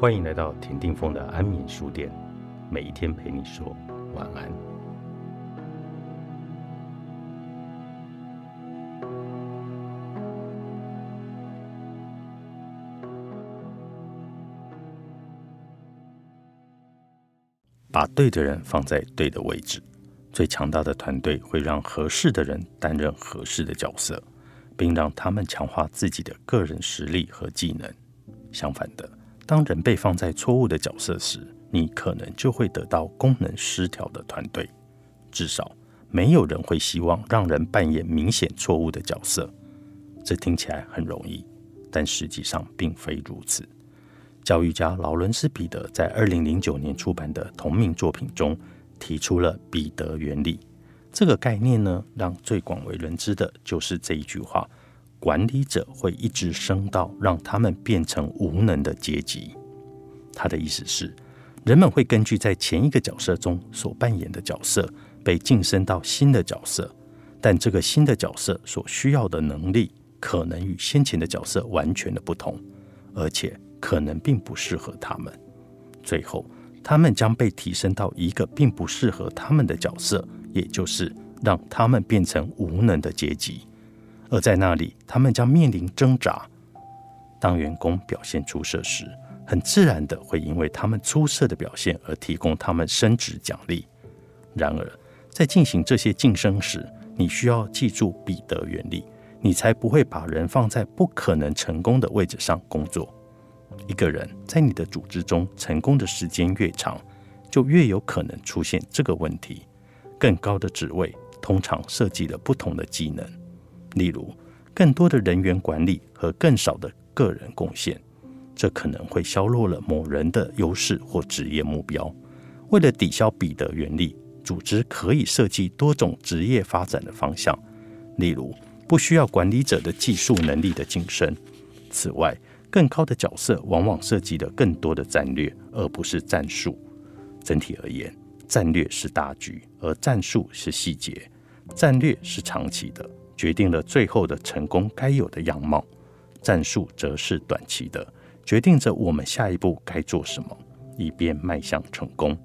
欢迎来到田定峰的安眠书店，每一天陪你说晚安。把对的人放在对的位置，最强大的团队会让合适的人担任合适的角色，并让他们强化自己的个人实力和技能。相反的，当人被放在错误的角色时，你可能就会得到功能失调的团队。至少，没有人会希望让人扮演明显错误的角色。这听起来很容易，但实际上并非如此。教育家劳伦斯·彼得在二零零九年出版的同名作品中提出了彼得原理。这个概念呢，让最广为人知的就是这一句话。管理者会一直升到让他们变成无能的阶级。他的意思是，人们会根据在前一个角色中所扮演的角色被晋升到新的角色，但这个新的角色所需要的能力可能与先前的角色完全的不同，而且可能并不适合他们。最后，他们将被提升到一个并不适合他们的角色，也就是让他们变成无能的阶级。而在那里，他们将面临挣扎。当员工表现出色时，很自然的会因为他们出色的表现而提供他们升职奖励。然而，在进行这些晋升时，你需要记住彼得原理，你才不会把人放在不可能成功的位置上工作。一个人在你的组织中成功的时间越长，就越有可能出现这个问题。更高的职位通常设计了不同的技能。例如，更多的人员管理和更少的个人贡献，这可能会削弱了某人的优势或职业目标。为了抵消彼得原理，组织可以设计多种职业发展的方向，例如不需要管理者的技术能力的晋升。此外，更高的角色往往涉及了更多的战略，而不是战术。整体而言，战略是大局，而战术是细节。战略是长期的。决定了最后的成功该有的样貌，战术则是短期的，决定着我们下一步该做什么，以便迈向成功。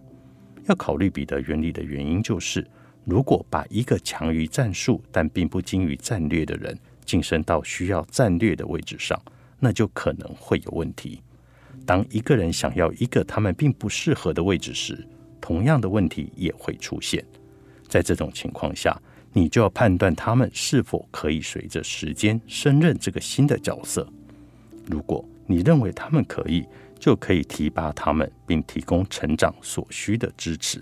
要考虑彼得原理的原因，就是如果把一个强于战术但并不精于战略的人晋升到需要战略的位置上，那就可能会有问题。当一个人想要一个他们并不适合的位置时，同样的问题也会出现。在这种情况下，你就要判断他们是否可以随着时间升任这个新的角色。如果你认为他们可以，就可以提拔他们，并提供成长所需的支持。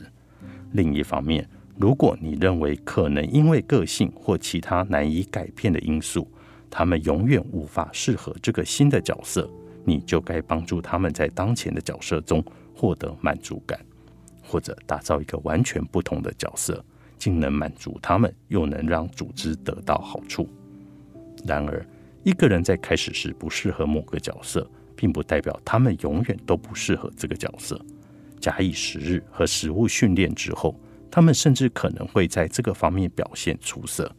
另一方面，如果你认为可能因为个性或其他难以改变的因素，他们永远无法适合这个新的角色，你就该帮助他们在当前的角色中获得满足感，或者打造一个完全不同的角色。既能满足他们，又能让组织得到好处。然而，一个人在开始时不适合某个角色，并不代表他们永远都不适合这个角色。假以时日和实务训练之后，他们甚至可能会在这个方面表现出色。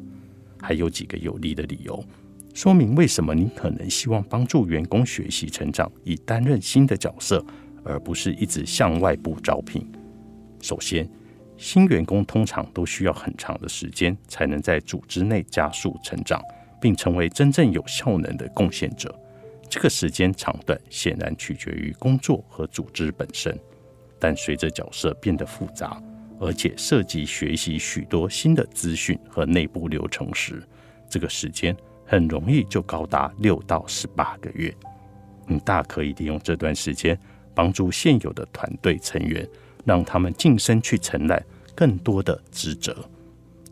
还有几个有利的理由，说明为什么你可能希望帮助员工学习成长，以担任新的角色，而不是一直向外部招聘。首先，新员工通常都需要很长的时间才能在组织内加速成长，并成为真正有效能的贡献者。这个时间长短显然取决于工作和组织本身，但随着角色变得复杂，而且涉及学习许多新的资讯和内部流程时，这个时间很容易就高达六到十八个月。你大可以利用这段时间帮助现有的团队成员。让他们晋升去承担更多的职责。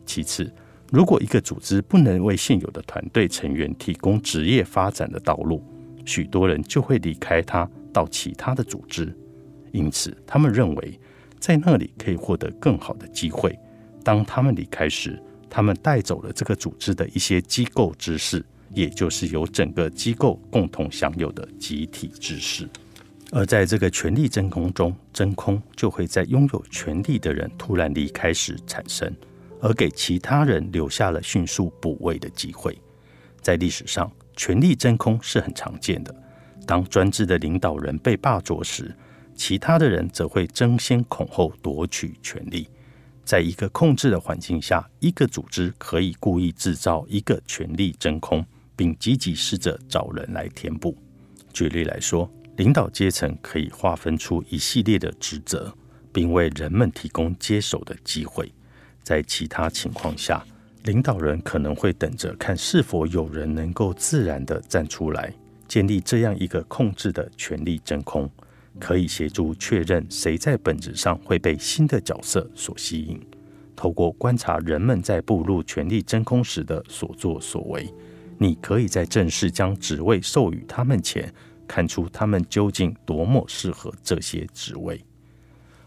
其次，如果一个组织不能为现有的团队成员提供职业发展的道路，许多人就会离开他到其他的组织。因此，他们认为在那里可以获得更好的机会。当他们离开时，他们带走了这个组织的一些机构知识，也就是由整个机构共同享有的集体知识。而在这个权力真空中，真空就会在拥有权力的人突然离开时产生，而给其他人留下了迅速补位的机会。在历史上，权力真空是很常见的。当专制的领导人被罢黜时，其他的人则会争先恐后夺取权力。在一个控制的环境下，一个组织可以故意制造一个权力真空，并积极试着找人来填补。举例来说，领导阶层可以划分出一系列的职责，并为人们提供接手的机会。在其他情况下，领导人可能会等着看是否有人能够自然地站出来，建立这样一个控制的权力真空。可以协助确认谁在本质上会被新的角色所吸引。透过观察人们在步入权力真空时的所作所为，你可以在正式将职位授予他们前，看出他们究竟多么适合这些职位。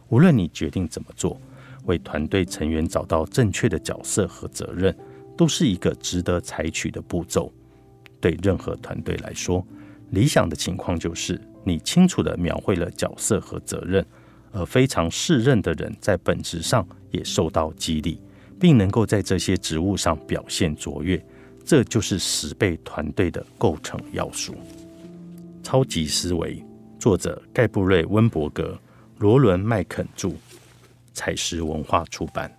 无论你决定怎么做，为团队成员找到正确的角色和责任，都是一个值得采取的步骤。对任何团队来说，理想的情况就是。你清楚地描绘了角色和责任，而非常适任的人在本质上也受到激励，并能够在这些职务上表现卓越。这就是十倍团队的构成要素。超级思维，作者盖布瑞·温伯格，罗伦·麦肯著，彩石文化出版。